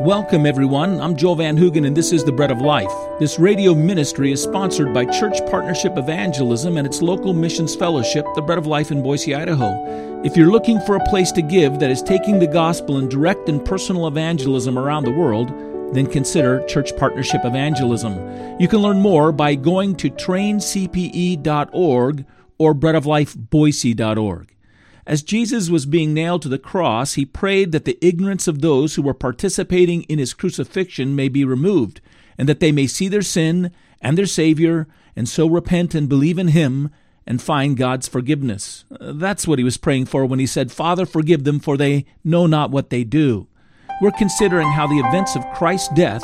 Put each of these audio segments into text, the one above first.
Welcome, everyone. I'm Joel Van Hoogen, and this is The Bread of Life. This radio ministry is sponsored by Church Partnership Evangelism and its local missions fellowship, The Bread of Life in Boise, Idaho. If you're looking for a place to give that is taking the gospel in direct and personal evangelism around the world, then consider Church Partnership Evangelism. You can learn more by going to traincpe.org or breadoflifeboise.org. As Jesus was being nailed to the cross, he prayed that the ignorance of those who were participating in his crucifixion may be removed, and that they may see their sin and their Savior, and so repent and believe in him and find God's forgiveness. Uh, that's what he was praying for when he said, Father, forgive them, for they know not what they do. We're considering how the events of Christ's death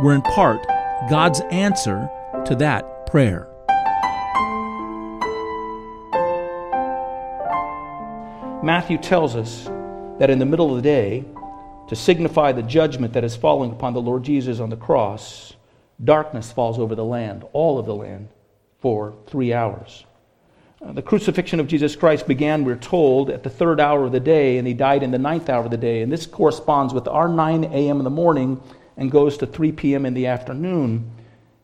were in part God's answer to that prayer. Matthew tells us that in the middle of the day, to signify the judgment that is falling upon the Lord Jesus on the cross, darkness falls over the land, all of the land, for three hours. Uh, the crucifixion of Jesus Christ began, we're told, at the third hour of the day, and he died in the ninth hour of the day. And this corresponds with our 9 a.m. in the morning and goes to 3 p.m. in the afternoon.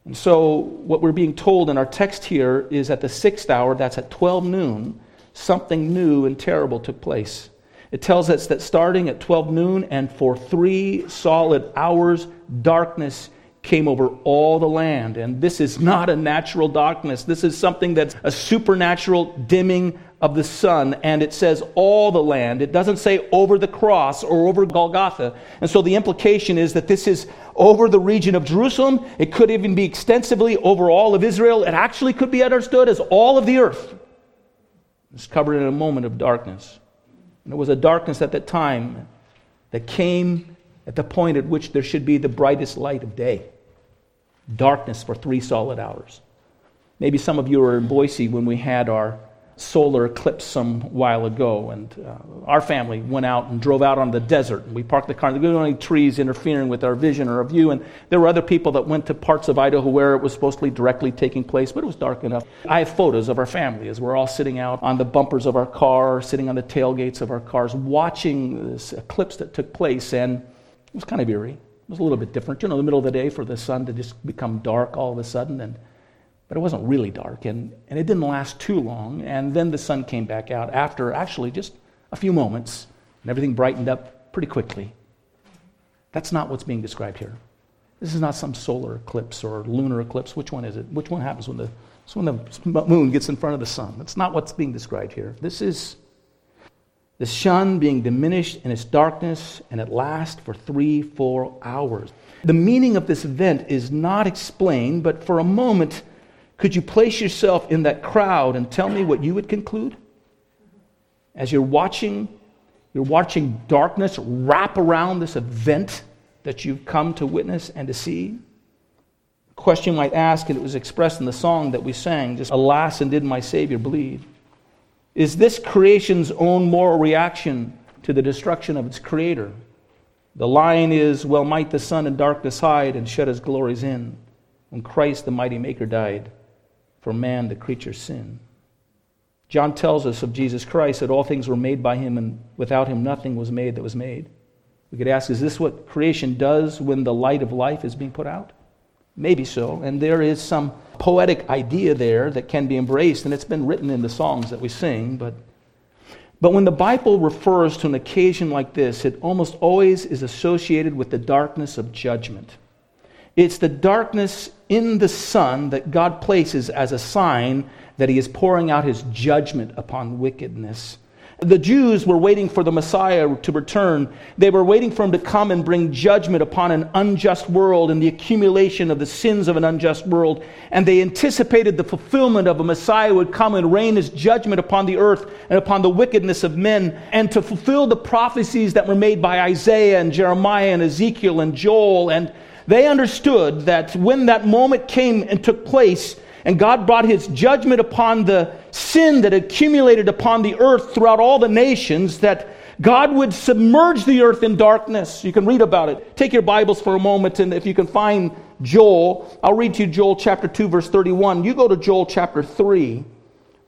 And so, what we're being told in our text here is at the sixth hour, that's at 12 noon, something new and terrible took place. It tells us that starting at 12 noon and for three solid hours, darkness came over all the land. And this is not a natural darkness. This is something that's a supernatural dimming of the sun. And it says all the land. It doesn't say over the cross or over Golgotha. And so the implication is that this is over the region of Jerusalem. It could even be extensively over all of Israel. It actually could be understood as all of the earth. It's covered in a moment of darkness. And it was a darkness at that time that came at the point at which there should be the brightest light of day. Darkness for three solid hours. Maybe some of you were in Boise when we had our solar eclipse some while ago, and uh, our family went out and drove out on the desert. And we parked the car. There weren't any trees interfering with our vision or our view. And there were other people that went to parts of Idaho where it was supposed to be directly taking place, but it was dark enough. I have photos of our family as we're all sitting out on the bumpers of our car, sitting on the tailgates of our cars, watching this eclipse that took place, and it was kind of eerie. It was a little bit different, you know, the middle of the day for the sun to just become dark all of a sudden, and but it wasn't really dark, and, and it didn't last too long. And then the sun came back out after actually just a few moments, and everything brightened up pretty quickly. That's not what's being described here. This is not some solar eclipse or lunar eclipse. Which one is it? Which one happens when the, when the moon gets in front of the sun? That's not what's being described here. This is the sun being diminished in its darkness, and it lasts for three, four hours. The meaning of this event is not explained, but for a moment, could you place yourself in that crowd and tell me what you would conclude? As you're watching, you're watching darkness wrap around this event that you've come to witness and to see. A question you might ask, and it was expressed in the song that we sang, just alas, and did my Savior bleed? Is this creation's own moral reaction to the destruction of its creator? The line is, well, might the sun in darkness hide and shut his glories in when Christ the mighty Maker died for man, the creature's sin. John tells us of Jesus Christ that all things were made by him, and without him nothing was made that was made. We could ask, is this what creation does when the light of life is being put out? Maybe so. And there is some poetic idea there that can be embraced, and it's been written in the songs that we sing. But, but when the Bible refers to an occasion like this, it almost always is associated with the darkness of judgment. It's the darkness in the sun that God places as a sign that he is pouring out his judgment upon wickedness. The Jews were waiting for the Messiah to return. They were waiting for him to come and bring judgment upon an unjust world and the accumulation of the sins of an unjust world. And they anticipated the fulfillment of a Messiah would come and rain his judgment upon the earth and upon the wickedness of men, and to fulfill the prophecies that were made by Isaiah and Jeremiah and Ezekiel and Joel and they understood that when that moment came and took place, and God brought his judgment upon the sin that accumulated upon the earth throughout all the nations, that God would submerge the earth in darkness. You can read about it. Take your Bibles for a moment, and if you can find Joel, I'll read to you Joel chapter 2, verse 31. You go to Joel chapter 3,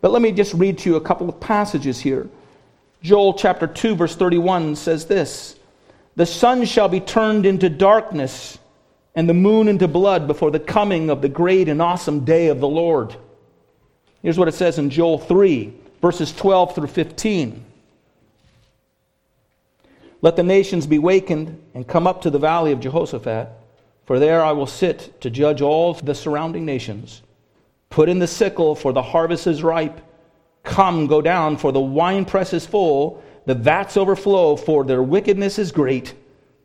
but let me just read to you a couple of passages here. Joel chapter 2, verse 31 says this The sun shall be turned into darkness and the moon into blood before the coming of the great and awesome day of the Lord. Here's what it says in Joel 3, verses 12 through 15. Let the nations be wakened and come up to the valley of Jehoshaphat, for there I will sit to judge all the surrounding nations. Put in the sickle, for the harvest is ripe. Come, go down, for the winepress is full, the vats overflow, for their wickedness is great.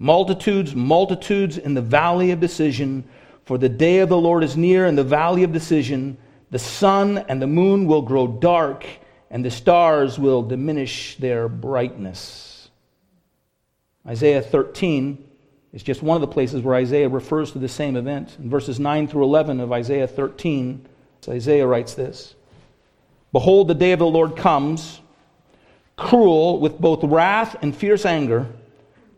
Multitudes, multitudes in the valley of decision, for the day of the Lord is near in the valley of decision. The sun and the moon will grow dark, and the stars will diminish their brightness. Isaiah 13 is just one of the places where Isaiah refers to the same event. In verses 9 through 11 of Isaiah 13, Isaiah writes this Behold, the day of the Lord comes, cruel with both wrath and fierce anger,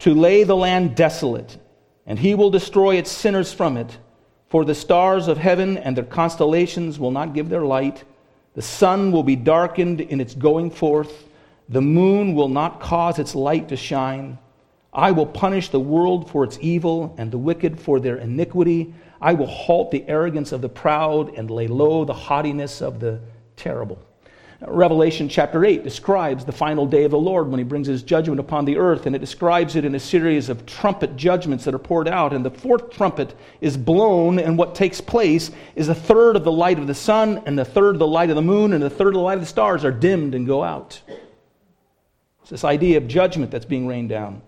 to lay the land desolate, and he will destroy its sinners from it. For the stars of heaven and their constellations will not give their light. The sun will be darkened in its going forth. The moon will not cause its light to shine. I will punish the world for its evil and the wicked for their iniquity. I will halt the arrogance of the proud and lay low the haughtiness of the terrible. Revelation chapter 8 describes the final day of the Lord when he brings his judgment upon the earth, and it describes it in a series of trumpet judgments that are poured out. And the fourth trumpet is blown, and what takes place is a third of the light of the sun, and a third of the light of the moon, and a third of the light of the stars are dimmed and go out. It's this idea of judgment that's being rained down.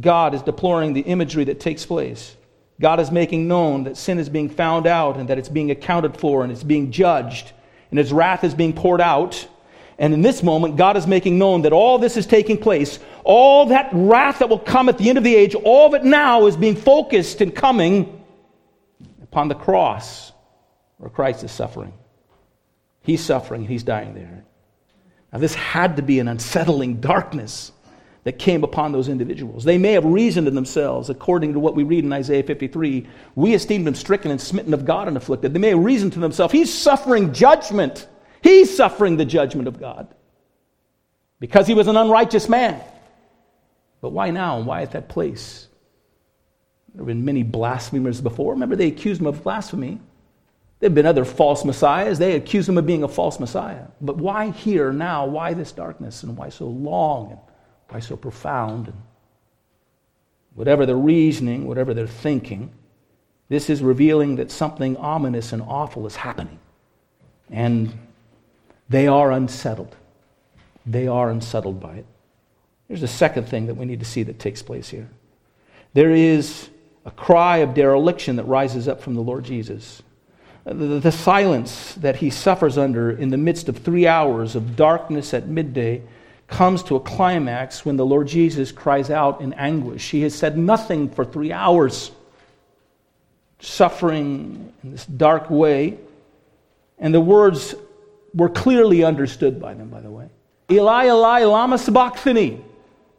God is deploring the imagery that takes place. God is making known that sin is being found out and that it's being accounted for and it's being judged and his wrath is being poured out. And in this moment, God is making known that all this is taking place. All that wrath that will come at the end of the age, all of it now is being focused and coming upon the cross where Christ is suffering. He's suffering, he's dying there. Now, this had to be an unsettling darkness that came upon those individuals. They may have reasoned in themselves, according to what we read in Isaiah 53. We esteemed him stricken and smitten of God and afflicted. They may have reasoned to themselves, he's suffering judgment. He's suffering the judgment of God because he was an unrighteous man. But why now and why at that place? There have been many blasphemers before. Remember, they accused him of blasphemy. There have been other false messiahs. They accused him of being a false messiah. But why here now? Why this darkness and why so long? Why so profound? And whatever the reasoning, whatever they're thinking, this is revealing that something ominous and awful is happening. And they are unsettled. They are unsettled by it. There's a second thing that we need to see that takes place here. There is a cry of dereliction that rises up from the Lord Jesus. The, the, silence that he suffers under in the midst of three hours of darkness at midday comes to a climax when the Lord Jesus cries out in anguish. He has said nothing for three hours, suffering in this dark way. And the words were clearly understood by them, by the way. Eli, Eli, lama sabachthani.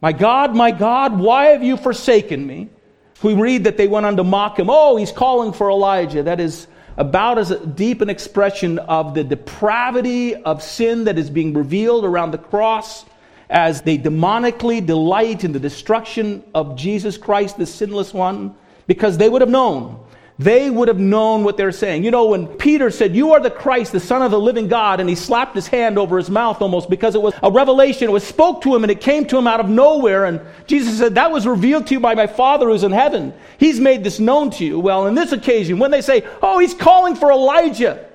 My God, my God, why have you forsaken me? We read that they went on to mock him. Oh, he's calling for Elijah. That is about as deep an expression of the depravity of sin that is being revealed around the cross as they demonically delight in the destruction of Jesus Christ, the sinless one, because they would have known. They would have known what they're saying. You know, when Peter said, You are the Christ, the Son of the living God, and he slapped his hand over his mouth almost because it was a revelation. It was spoke to him and it came to him out of nowhere. And Jesus said, That was revealed to you by my Father who's in heaven. He's made this known to you. Well, in this occasion, when they say, Oh, he's calling for Elijah,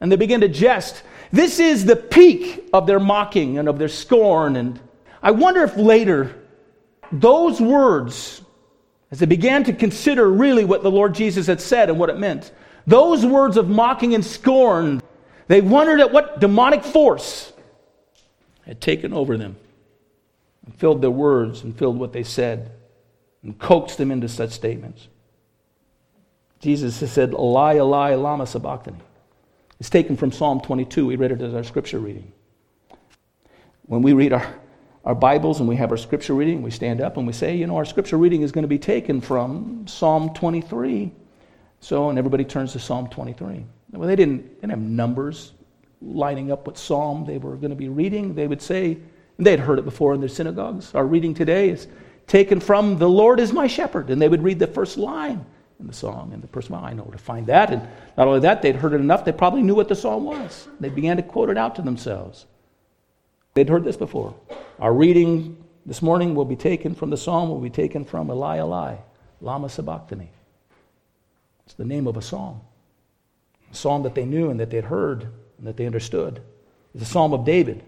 and they begin to jest, this is the peak of their mocking and of their scorn. And I wonder if later those words, as they began to consider really what the Lord Jesus had said and what it meant, those words of mocking and scorn, they wondered at what demonic force had taken over them and filled their words and filled what they said and coaxed them into such statements. Jesus has said, Eli, Eli, lama sabachthani. It's taken from Psalm 22. We read it as our scripture reading. When we read our, our Bibles and we have our scripture reading, we stand up and we say, you know, our scripture reading is going to be taken from Psalm 23. So, and everybody turns to Psalm 23. Well, they didn't, they didn't have numbers lining up what psalm they were going to be reading. They would say, and they had heard it before in their synagogues. Our reading today is taken from The Lord is my shepherd. And they would read the first line in the song. And the person, well, I know where to find that. And not only that, they'd heard it enough, they probably knew what the song was. They began to quote it out to themselves. They'd heard this before. Our reading this morning will be taken from the psalm, will be taken from Eli Eli, Lama Sabachthani. It's the name of a psalm. A psalm that they knew and that they'd heard and that they understood. It's a psalm of David.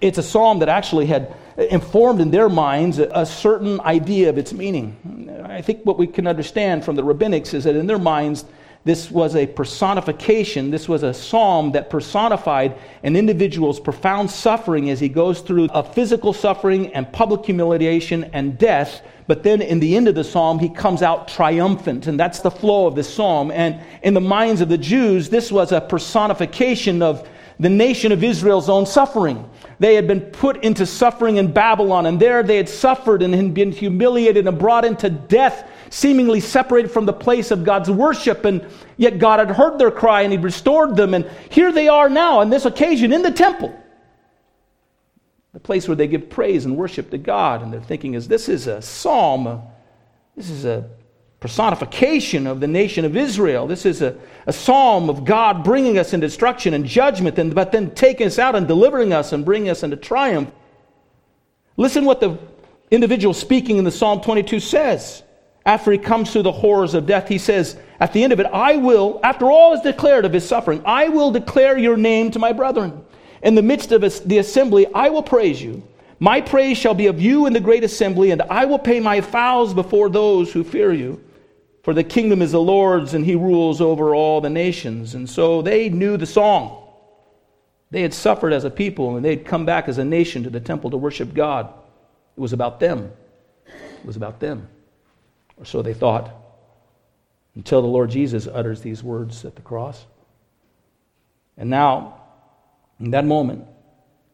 It's a psalm that actually had informed in their minds a certain idea of its meaning. I think what we can understand from the rabbinics is that in their minds, this was a personification, this was a psalm that personified an individual's profound suffering as he goes through a physical suffering and public humiliation and death. But then in the end of the psalm, he comes out triumphant, and that's the flow of the psalm. And in the minds of the Jews, this was a personification of the nation of Israel's own suffering. They had been put into suffering in Babylon, and there they had suffered and had been humiliated and brought into death, seemingly separated from the place of God's worship. And yet God had heard their cry and He restored them. And here they are now on this occasion in the temple, the place where they give praise and worship to God. And they're thinking, is this is a psalm, this is a personification of the nation of Israel. This is a, a psalm of God bringing us in destruction and judgment, and, but then taking us out and delivering us and bringing us into triumph. Listen what the individual speaking in the Psalm 22 says. After he comes through the horrors of death, he says, at the end of it, I will, after all is declared of his suffering, I will declare your name to my brethren. In the midst of the assembly, I will praise you. My praise shall be of you in the great assembly, and I will pay my vows before those who fear you. For the kingdom is the Lord's, and he rules over all the nations. And so they knew the song. They had suffered as a people, and they'd come back as a nation to the temple to worship God. It was about them. It was about them. Or so they thought. Until the Lord Jesus utters these words at the cross. And now, in that moment,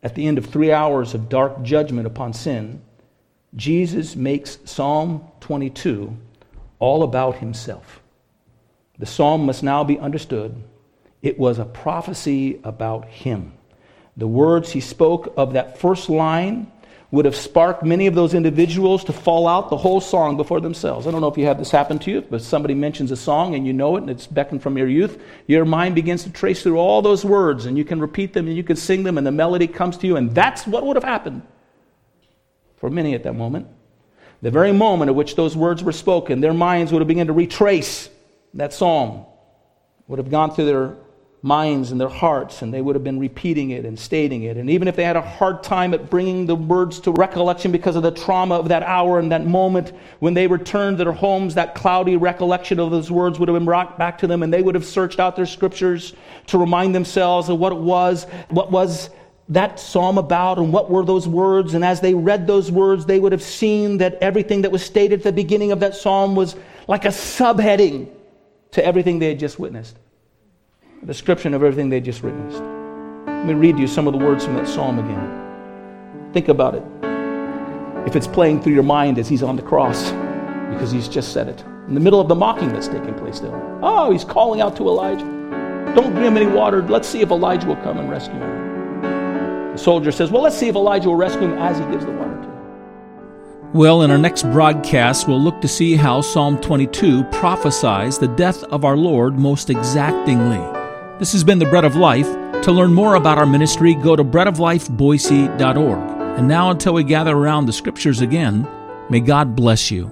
at the end of three hours of dark judgment upon sin, Jesus makes Psalm 22 all about himself. The psalm must now be understood. It was a prophecy about him. The words he spoke of that first line would have sparked many of those individuals to fall out the whole song before themselves. I don't know if you have this happen to you, but somebody mentions a song and you know it and it's beckoned from your youth. Your mind begins to trace through all those words and you can repeat them and you can sing them and the melody comes to you, and that's what would have happened for many at that moment. The very moment at which those words were spoken, their minds would have begun to retrace that psalm, would have gone through their minds and their hearts, and they would have been repeating it and stating it. And even if they had a hard time at bringing the words to recollection because of the trauma of that hour and that moment, when they returned to their homes, that cloudy recollection of those words would have been brought back to them, and they would have searched out their scriptures to remind themselves of what it was, what was that psalm about and what were those words. And as they read those words, they would have seen that everything that was stated at the beginning of that psalm was like a subheading to everything they had just witnessed. A description of everything they just witnessed. Let me read you some of the words from that psalm again. Think about it. If it's playing through your mind as he's on the cross, because he's just said it. In the middle of the mocking that's taking place there. Oh, he's calling out to Elijah. Don't give him any water. Let's see if Elijah will come and rescue him. The soldier says, Well, let's see if Elijah will rescue him as he gives the water to him. Well, in our next broadcast, we'll look to see how Psalm 22 prophesies the death of our Lord most exactingly. This has been the Bread of Life. To learn more about our ministry, go to breadoflifeboise.org. And now, until we gather around the scriptures again, may God bless you.